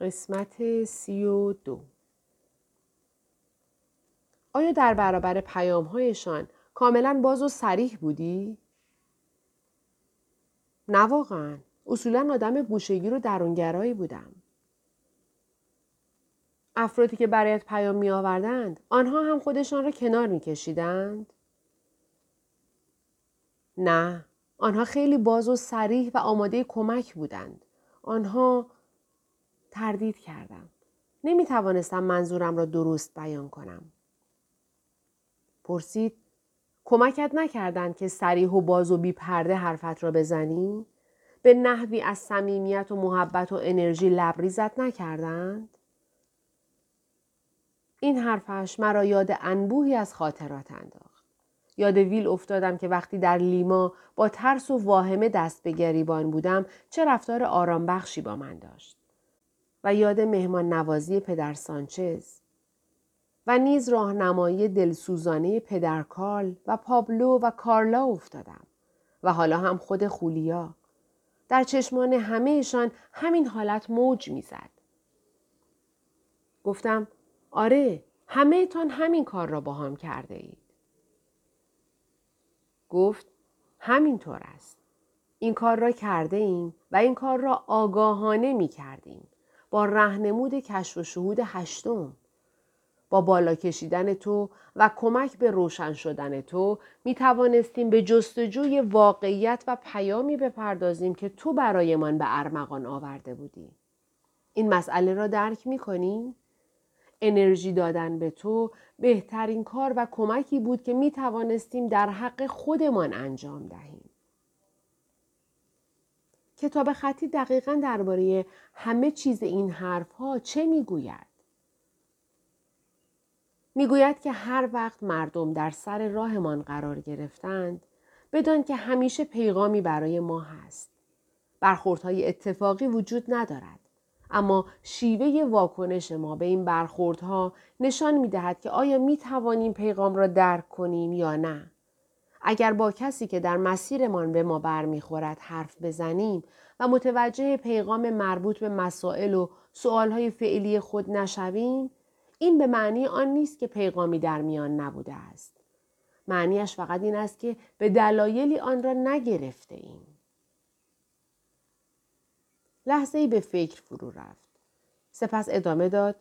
قسمت سی و دو آیا در برابر پیامهایشان کاملا باز و سریح بودی؟ نه واقعا. اصولا آدم گوشگیر و درونگرایی بودم. افرادی که برایت پیام می آوردند آنها هم خودشان را کنار می کشیدند؟ نه آنها خیلی باز و سریح و آماده کمک بودند. آنها تردید کردم. نمی توانستم منظورم را درست بیان کنم. پرسید کمکت نکردند که سریح و باز و بی پرده حرفت را بزنی؟ به نحوی از صمیمیت و محبت و انرژی لبریزت نکردند؟ این حرفش مرا یاد انبوهی از خاطرات انداخت. یاد ویل افتادم که وقتی در لیما با ترس و واهمه دست به گریبان بودم چه رفتار آرام بخشی با من داشت. و یاد مهمان نوازی پدر سانچز و نیز راهنمایی دلسوزانه پدر کارل و پابلو و کارلا افتادم و حالا هم خود خولیا در چشمان همهشان همین حالت موج می‌زد گفتم آره همه تان همین کار را با هم کرده اید. گفت همینطور است. این کار را کرده ایم و این کار را آگاهانه می کردیم. با رهنمود کشف و شهود هشتم. با بالا کشیدن تو و کمک به روشن شدن تو می توانستیم به جستجوی واقعیت و پیامی بپردازیم که تو برایمان به ارمغان آورده بودی. این مسئله را درک می کنیم؟ انرژی دادن به تو بهترین کار و کمکی بود که می توانستیم در حق خودمان انجام دهیم. کتاب خطی دقیقا درباره همه چیز این حرف ها چه می گوید؟ می گوید که هر وقت مردم در سر راهمان قرار گرفتند بدان که همیشه پیغامی برای ما هست. برخوردهای اتفاقی وجود ندارد. اما شیوه واکنش ما به این برخوردها نشان می دهد که آیا می توانیم پیغام را درک کنیم یا نه. اگر با کسی که در مسیرمان به ما برمیخورد حرف بزنیم و متوجه پیغام مربوط به مسائل و سؤالهای فعلی خود نشویم این به معنی آن نیست که پیغامی در میان نبوده است. معنیش فقط این است که به دلایلی آن را نگرفته ایم. لحظه ای به فکر فرو رفت. سپس ادامه داد.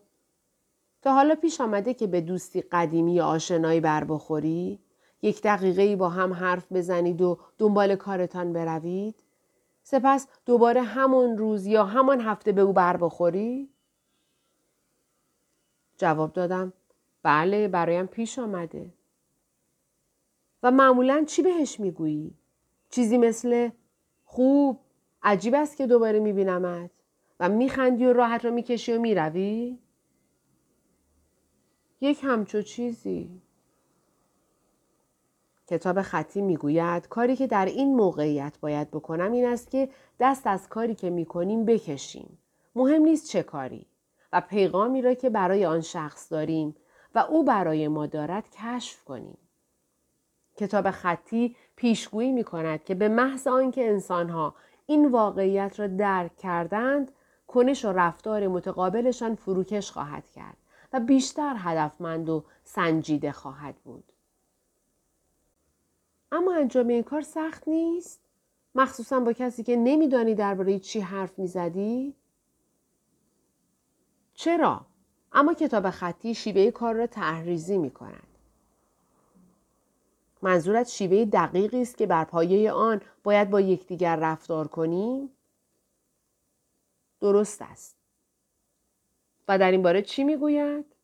تا حالا پیش آمده که به دوستی قدیمی یا آشنایی بر بخوری؟ یک دقیقه با هم حرف بزنید و دنبال کارتان بروید؟ سپس دوباره همون روز یا همان هفته به او بر بخوری؟ جواب دادم بله برایم پیش آمده. و معمولا چی بهش می‌گویی؟ چیزی مثل خوب عجیب است که دوباره میبینمت و میخندی و راحت را می‌کشی و می‌روی؟ یک همچو چیزی. کتاب خطی می‌گوید کاری که در این موقعیت باید بکنم این است که دست از کاری که می‌کنیم بکشیم. مهم نیست چه کاری و پیغامی را که برای آن شخص داریم و او برای ما دارد کشف کنیم. کتاب خطی پیشگویی می کند که به محض آنکه انسانها این واقعیت را درک کردند کنش و رفتار متقابلشان فروکش خواهد کرد و بیشتر هدفمند و سنجیده خواهد بود. اما انجام این کار سخت نیست؟ مخصوصا با کسی که نمیدانی درباره چی حرف می‌زدی؟ چرا؟ اما کتاب خطی شیوه کار را تحریزی می کند. منظورت شیوه دقیقی است که بر پایه آن باید با یکدیگر رفتار کنیم؟ درست است. و در این باره چی می‌گوید؟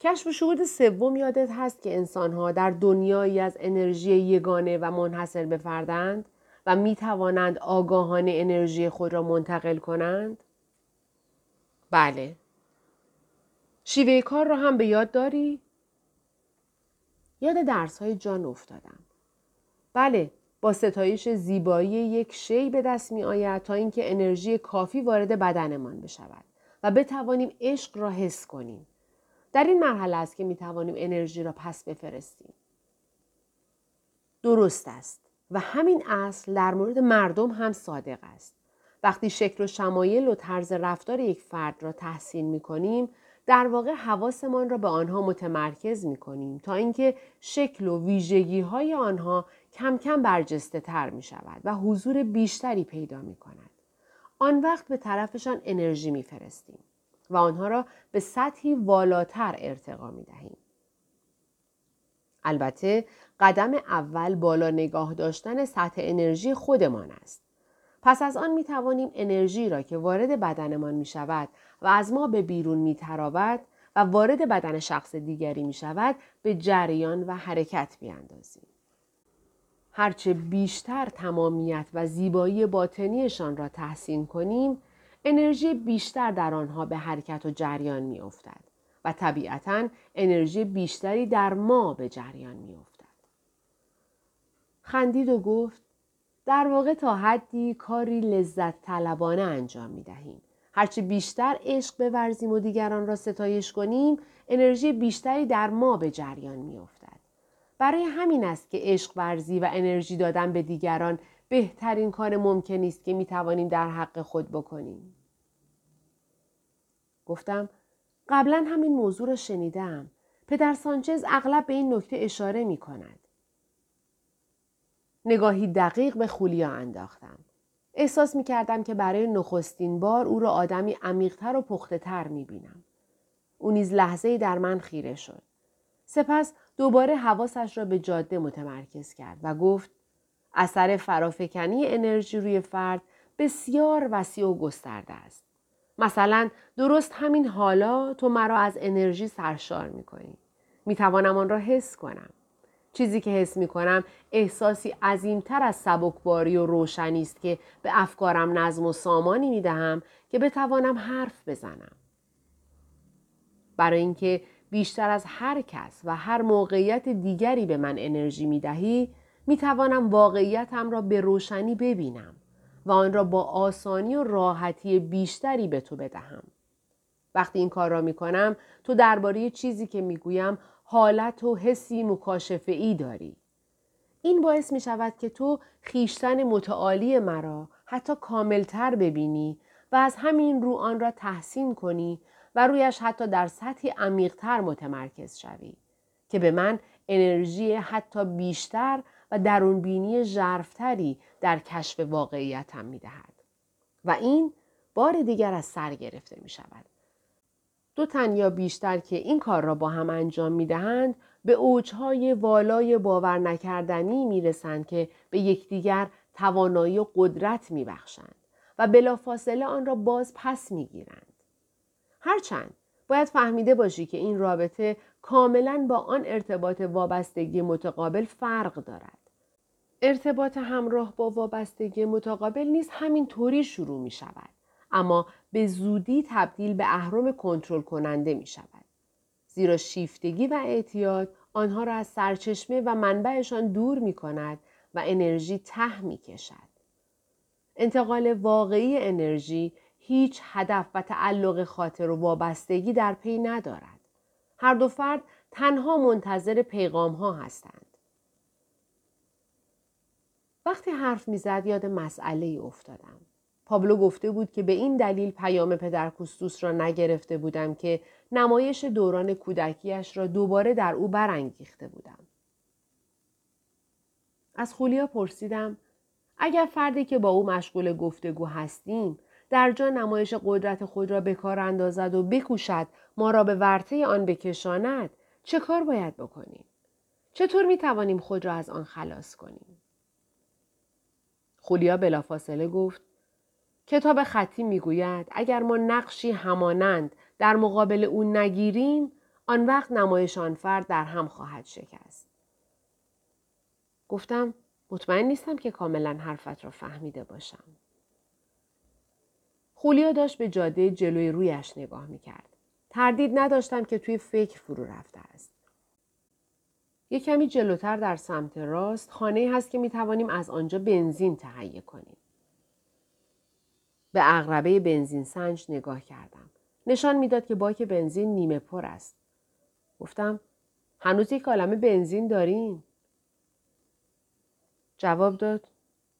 کشف و شهود سوم یادت هست که انسانها در دنیایی از انرژی یگانه و منحصر به فردند و می توانند آگاهانه انرژی خود را منتقل کنند؟ بله. شیوه کار را هم به یاد داری؟ یاد درس های جان افتادم. بله با ستایش زیبایی یک شی به دست می آید تا اینکه انرژی کافی وارد بدنمان بشود و بتوانیم عشق را حس کنیم. در این مرحله است که می توانیم انرژی را پس بفرستیم. درست است و همین اصل در مورد مردم هم صادق است. وقتی شکل و شمایل و طرز رفتار یک فرد را تحسین می کنیم در واقع حواسمان را به آنها متمرکز می کنیم تا اینکه شکل و ویژگی های آنها کم کم برجسته تر می شود و حضور بیشتری پیدا می کند. آن وقت به طرفشان انرژی می فرستیم و آنها را به سطحی والاتر ارتقا می دهیم. البته قدم اول بالا نگاه داشتن سطح انرژی خودمان است. پس از آن می توانیم انرژی را که وارد بدنمان می شود و از ما به بیرون می تراود و وارد بدن شخص دیگری می شود به جریان و حرکت بیاندازیم. هرچه بیشتر تمامیت و زیبایی باطنیشان را تحسین کنیم، انرژی بیشتر در آنها به حرکت و جریان می افتد و طبیعتا انرژی بیشتری در ما به جریان می افتد. خندید و گفت در واقع تا حدی کاری لذت طلبانه انجام می دهیم. هرچه بیشتر عشق بورزیم و دیگران را ستایش کنیم انرژی بیشتری در ما به جریان می افتد. برای همین است که عشق ورزی و انرژی دادن به دیگران بهترین کار ممکن است که می توانیم در حق خود بکنیم. گفتم قبلا همین موضوع را شنیدم. پدر سانچز اغلب به این نکته اشاره می کند. نگاهی دقیق به خولیا انداختم. احساس می کردم که برای نخستین بار او را آدمی عمیقتر و پخته تر می بینم. او نیز لحظه در من خیره شد. سپس دوباره حواسش را به جاده متمرکز کرد و گفت اثر فرافکنی انرژی روی فرد بسیار وسیع و گسترده است. مثلا درست همین حالا تو مرا از انرژی سرشار می کنی. می توانم آن را حس کنم. چیزی که حس می کنم احساسی عظیمتر از سبکباری و روشنی است که به افکارم نظم و سامانی می دهم که بتوانم حرف بزنم. برای اینکه بیشتر از هر کس و هر موقعیت دیگری به من انرژی می دهی می توانم واقعیتم را به روشنی ببینم و آن را با آسانی و راحتی بیشتری به تو بدهم. وقتی این کار را می کنم تو درباره چیزی که می گویم حالت و حسی مکاشفه ای داری. این باعث می شود که تو خیشتن متعالی مرا حتی کاملتر ببینی و از همین رو آن را تحسین کنی و رویش حتی در سطحی عمیقتر متمرکز شوی که به من انرژی حتی بیشتر و درونبینی ژرفتری در کشف واقعیتم می دهد. و این بار دیگر از سر گرفته می شود. دو تن یا بیشتر که این کار را با هم انجام می دهند به اوجهای والای باور نکردنی می رسند که به یکدیگر توانایی و قدرت می بخشند و بلافاصله آن را باز پس می گیرند. هرچند باید فهمیده باشی که این رابطه کاملا با آن ارتباط وابستگی متقابل فرق دارد. ارتباط همراه با وابستگی متقابل نیز همین طوری شروع می شود. اما به زودی تبدیل به اهرم کنترل کننده می شود. زیرا شیفتگی و اعتیاد آنها را از سرچشمه و منبعشان دور می کند و انرژی ته می کشد. انتقال واقعی انرژی هیچ هدف و تعلق خاطر و وابستگی در پی ندارد. هر دو فرد تنها منتظر پیغام ها هستند. وقتی حرف می‌زد یاد مسئله ای افتادم. پابلو گفته بود که به این دلیل پیام پدر کوستوس را نگرفته بودم که نمایش دوران کودکیش را دوباره در او برانگیخته بودم. از خولیا پرسیدم اگر فردی که با او مشغول گفتگو هستیم در جا نمایش قدرت خود را به کار اندازد و بکوشد ما را به ورطه آن بکشاند چه کار باید بکنیم؟ چطور می توانیم خود را از آن خلاص کنیم؟ خولیا بلافاصله گفت کتاب خطی می‌گوید اگر ما نقشی همانند در مقابل او نگیریم آن وقت نمایش آن فرد در هم خواهد شکست. گفتم مطمئن نیستم که کاملا حرفت را فهمیده باشم. خولیا داشت به جاده جلوی رویش نگاه می‌کرد. تردید نداشتم که توی فکر فرو رفته است. یک کمی جلوتر در سمت راست خانه هست که می توانیم از آنجا بنزین تهیه کنیم. به اغربه بنزین سنج نگاه کردم. نشان می‌داد که باک بنزین نیمه پر است. گفتم هنوز یک عالمه بنزین داریم؟ جواب داد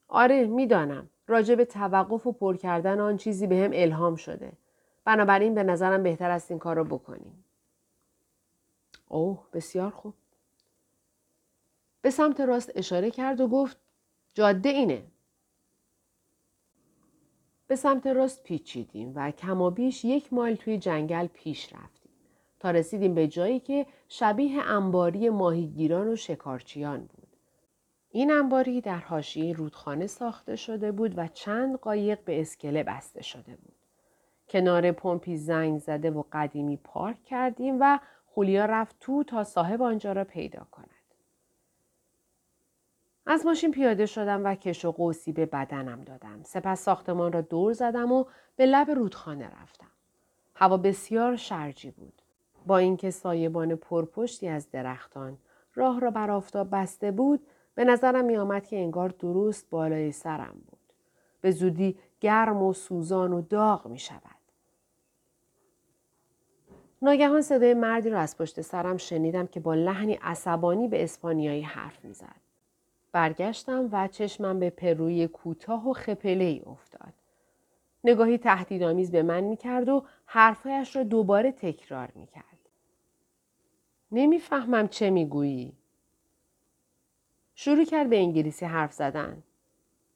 آره می‌دانم راجع به توقف و پر کردن آن چیزی به هم الهام شده. بنابراین به نظرم بهتر است این کار رو بکنیم. اوه بسیار خوب. به سمت راست اشاره کرد و گفت جاده اینه. به سمت راست پیچیدیم و کمابیش یک مایل توی جنگل پیش رفتیم تا رسیدیم به جایی که شبیه انباری ماهیگیران و شکارچیان بود. این انباری در حاشیه رودخانه ساخته شده بود و چند قایق به اسکله بسته شده بود. کنار پمپی زنگ زده و قدیمی پارک کردیم و خولیا رفت تو تا صاحب آنجا را پیدا کند. از ماشین پیاده شدم و کش و قوسی به بدنم دادم. سپس ساختمان را دور زدم و به لب رودخانه رفتم. هوا بسیار شرجی بود. با اینکه سایبان پرپشتی از درختان راه را بر آفتاب بسته بود به نظرم می آمد که انگار درست بالای سرم بود. به زودی گرم و سوزان و داغ می شود. ناگهان صدای مردی را از پشت سرم شنیدم که با لحنی عصبانی به اسپانیایی حرف می‌زد. برگشتم و چشمم به پروی کوتاه و خپله ای افتاد. نگاهی تهدیدآمیز به من می‌کرد و حرفهایش را دوباره تکرار می‌کرد. نمی‌فهمم چه می‌گویی. شروع کرد به انگلیسی حرف زدن.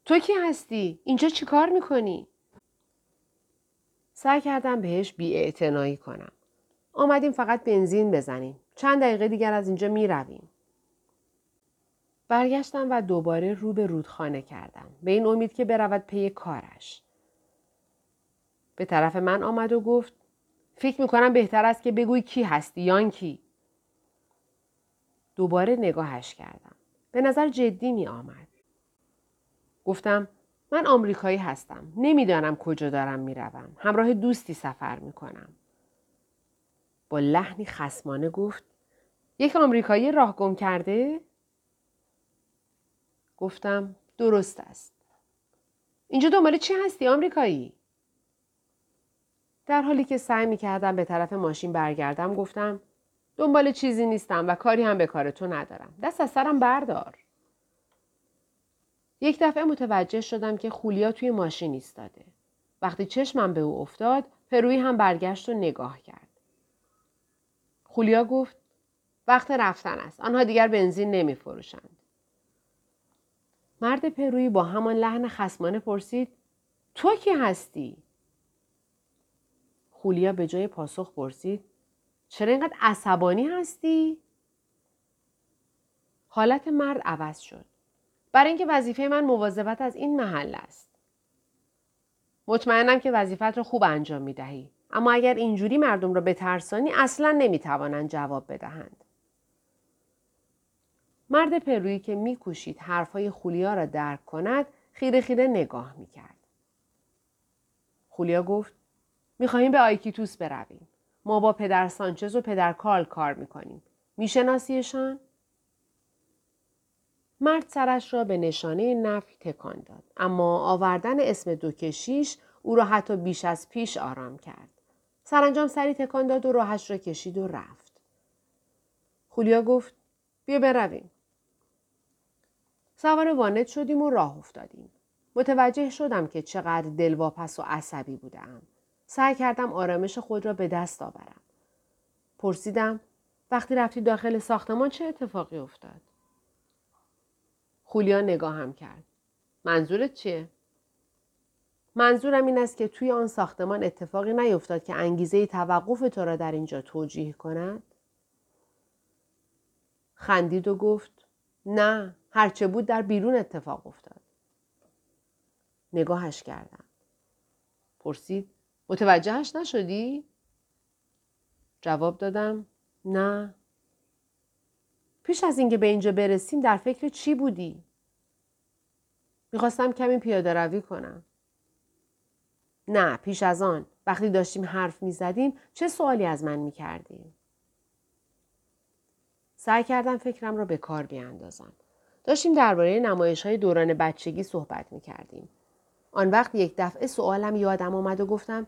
تو کی هستی؟ اینجا چیکار می‌کنی؟ سعی کردم بهش بی کنم. آمدیم فقط بنزین بزنیم. چند دقیقه دیگر از اینجا می رویم. برگشتم و دوباره رو به رودخانه کردم. به این امید که برود پی کارش. به طرف من آمد و گفت فکر می‌کنم بهتر است که بگوی کی هستی یان کی؟ دوباره نگاهش کردم. به نظر جدی می آمد. گفتم من آمریکایی هستم. نمی‌دانم کجا دارم می‌روم. همراه دوستی سفر می کنم. با لحنی خسمانه گفت یک آمریکایی راه گم کرده؟ گفتم درست است. اینجا دنبال چی هستی آمریکایی؟ در حالی که سعی می کردم به طرف ماشین برگردم گفتم دنبال چیزی نیستم و کاری هم به کار تو ندارم. دست از سرم بردار. یک دفعه متوجه شدم که خولیا توی ماشین ایستاده. وقتی چشمم به او افتاد پروی هم برگشت و نگاه کرد. خولیا گفت وقت رفتن است. آنها دیگر بنزین نمی فروشند. مرد پرویی با همان لحن خسمانه پرسید تو کی هستی؟ خولیا به جای پاسخ پرسید چرا اینقدر عصبانی هستی؟ حالت مرد عوض شد. برای اینکه وظیفه من مواظبت از این محل است. مطمئنم که وظیفت را خوب انجام می دهی. اما اگر اینجوری مردم را بترسانی اصلا نمی‌توانند جواب بدهند. مرد پرویی که میکوشید حرفهای خولیا را درک کند خیره خیره نگاه می‌کرد. خولیا گفت می‌خواهیم به آیکیتوس برویم. ما با پدر سانچز و پدر کارل کار می‌کنیم. میشناسیشان؟ مرد سرش را به نشانه نفی تکان داد. اما آوردن اسم دو کشیش او را حتی بیش از پیش آرام کرد. سرانجام سری تکان داد و راهش را کشید و رفت. خولیا گفت بیا برویم. سوار وانت شدیم و راه افتادیم. متوجه شدم که چقدر دلواپس و عصبی بودم. سعی کردم آرامش خود را به دست آورم. پرسیدم وقتی رفتی داخل ساختمان چه اتفاقی افتاد؟ خولیا نگاهم کرد. منظورت چیه؟ منظورم این است که توی آن ساختمان اتفاقی نیفتاد که انگیزه توقف تو را در اینجا توجیه کند؟ خندید و گفت نه هرچه بود در بیرون اتفاق افتاد. نگاهش کردم. پرسید متوجهش نشدی؟ جواب دادم نه. پیش از اینکه به اینجا برسیم در فکر چی بودی؟ می‌خواستم کمی پیاده روی کنم. نه پیش از آن وقتی داشتیم حرف می زدیم چه سوالی از من می کردیم؟ سعی کردم فکرم را به کار بیاندازم. داشتیم درباره نمایش های دوران بچگی صحبت می کردیم. آن وقت یک دفعه سوالم یادم آمد و گفتم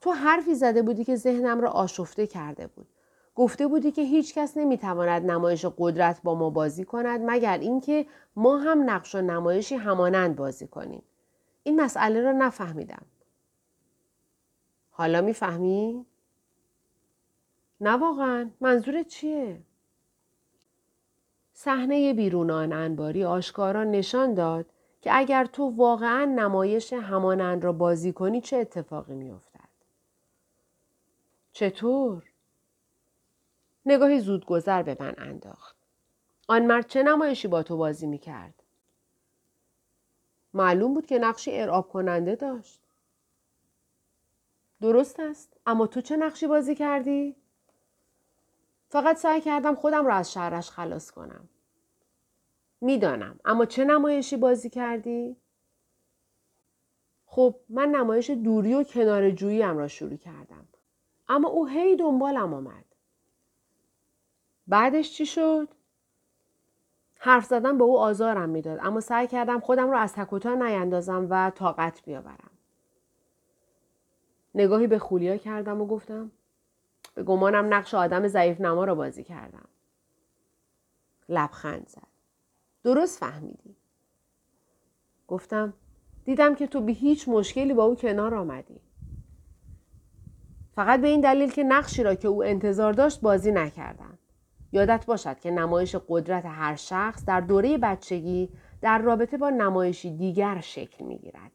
تو حرفی زده بودی که ذهنم را آشفته کرده بود. گفته بودی که هیچ کس نمی‌تواند نمایش قدرت با ما بازی کند مگر اینکه ما هم نقش و نمایشی همانند بازی کنیم. این مسئله را نفهمیدم. حالا می‌فهمی؟ نه واقعا منظورت چیه؟ صحنه بیرون آن انباری آشکارا نشان داد که اگر تو واقعا نمایش همانند را بازی کنی چه اتفاقی میافتد. چطور؟ نگاهی زودگذر به من انداخت. آن مرد چه نمایشی با تو بازی می‌کرد؟ معلوم بود که نقشی ارعاب کننده داشت. درست است اما تو چه نقشی بازی کردی؟ فقط سعی کردم خودم را از شهرش خلاص کنم. می‌دانم اما چه نمایشی بازی کردی؟ خب من نمایش دوری و کنار جوییم را شروع کردم. اما او هی دنبالم آمد. بعدش چی شد؟ حرف زدن به او آزارم می‌داد اما سعی کردم خودم را از تکوتا نیندازم و طاقت بیاورم. نگاهی به خولیا کردم و گفتم به گمانم نقش آدم ضعیف نما را بازی کردم. لبخند زد. درست فهمیدی. گفتم دیدم که تو به هیچ مشکلی با او کنار آمدی. فقط به این دلیل که نقشی را که او انتظار داشت بازی نکردم. یادت باشد که نمایش قدرت هر شخص در دوره بچگی در رابطه با نمایشی دیگر شکل می گیرد.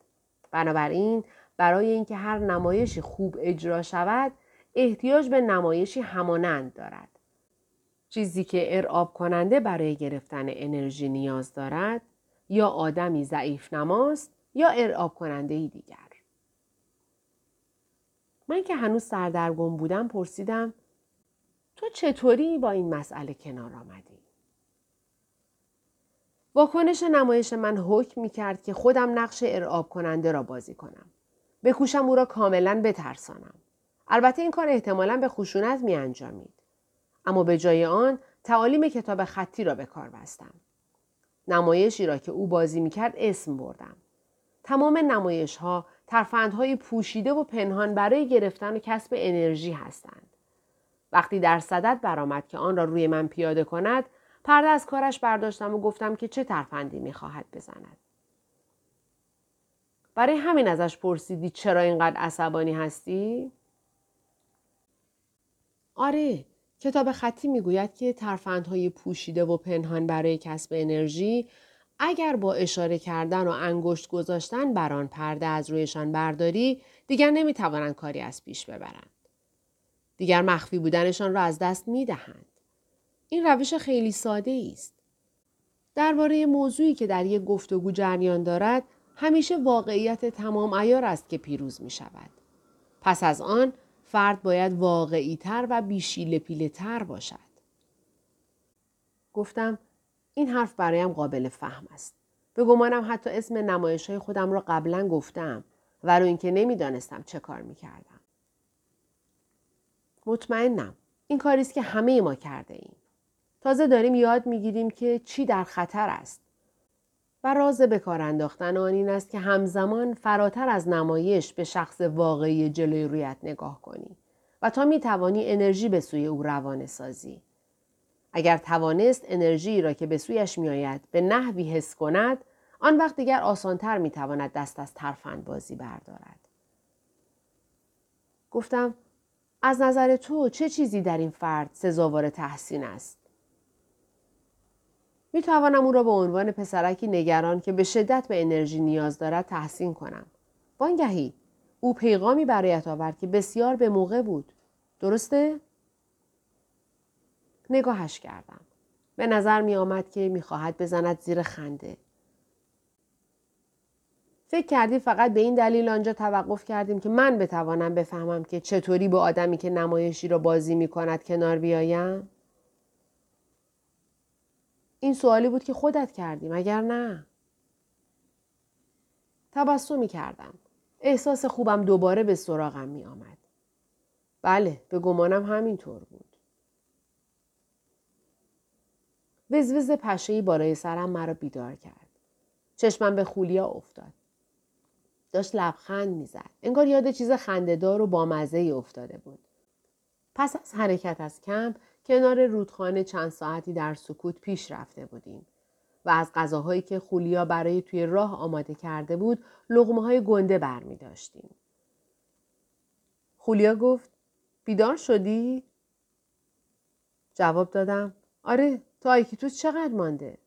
بنابراین برای اینکه هر نمایشی خوب اجرا شود احتیاج به نمایشی همانند دارد. چیزی که ارعاب کننده برای گرفتن انرژی نیاز دارد یا آدمی ضعیف نماست یا ارعاب کننده ای دیگر. من که هنوز سردرگم بودم پرسیدم تو چطوری با این مسئله کنار آمدی؟ واکنش نمایش من حکم می کرد که خودم نقش ارعاب کننده را بازی کنم. بکوشم او را کاملا بترسانم. البته این کار احتمالا به خشونت می انجامید. اما به جای آن تعالیم کتاب خطی را به کار بستم. نمایشی را که او بازی می کرد اسم بردم. تمام نمایش ها ترفندهای پوشیده و پنهان برای گرفتن و کسب انرژی هستند. وقتی در صدد برآمد که آن را روی من پیاده کند پرده از کارش برداشتم و گفتم که چه ترفندی می‌خواهد بزند برای همین ازش پرسیدی چرا اینقدر عصبانی هستی آره کتاب خطی می‌گوید که ترفندهای پوشیده و پنهان برای کسب انرژی اگر با اشاره کردن و انگشت گذاشتن بر آن پرده از رویشان برداری دیگر نمی‌توانند کاری از پیش ببرند. دیگر مخفی بودنشان را از دست می‌دهند. این روش خیلی ساده است. درباره موضوعی که در یک گفتگو جریان دارد همیشه واقعیت تمام ایار است که پیروز می شود. پس از آن فرد باید واقعی تر و بیشیل پیله تر باشد. گفتم این حرف برایم قابل فهم است. به گمانم حتی اسم نمایش های خودم را قبلا گفتم و رو اینکه نمی‌دانستم چه کار می کردم. مطمئنم. این کاری است که همه ما کرده ایم. تازه داریم یاد می‌گیریم که چی در خطر است. و راز به کار انداختن آن این است که همزمان فراتر از نمایش به شخص واقعی جلوی رویت نگاه کنی و تا می توانی انرژی به سوی او روانه سازی. اگر توانست انرژی را که به سویش می آید به نحوی حس کند آن وقت دیگر آسانتر می تواند دست از ترفند بازی بردارد. گفتم از نظر تو چه چیزی در این فرد سزاوار تحسین است؟ می توانم او را به عنوان پسرکی نگران که به شدت به انرژی نیاز دارد تحسین کنم. وانگهی او پیغامی برایت آورد که بسیار به موقع بود. درسته؟ نگاهش کردم. به نظر می آمد که می خواهد بزند زیر خنده. فکر کردی فقط به این دلیل آنجا توقف کردیم که من بتوانم بفهمم که چطوری با آدمی که نمایشی را بازی می کند کنار بیایم؟ این سوالی بود که خودت کردی مگر نه؟ تبسمی کردم. احساس خوبم دوباره به سراغم می آمد. بله به گمانم همینطور بود. وزوز پشهی بالای سرم مرا بیدار کرد. چشمم به خولیا افتاد. داشت لبخند می‌زد. انگار یاد چیز خندهدار و بامزه ای افتاده بود. پس از حرکت از کمپ کنار رودخانه چند ساعتی در سکوت پیش رفته بودیم. و از غذاهایی که خولیا برای توی راه آماده کرده بود لغمه های گنده بر می داشتیم. خولیا گفت بیدار شدی؟ جواب دادم آره تا تو چقدر مانده؟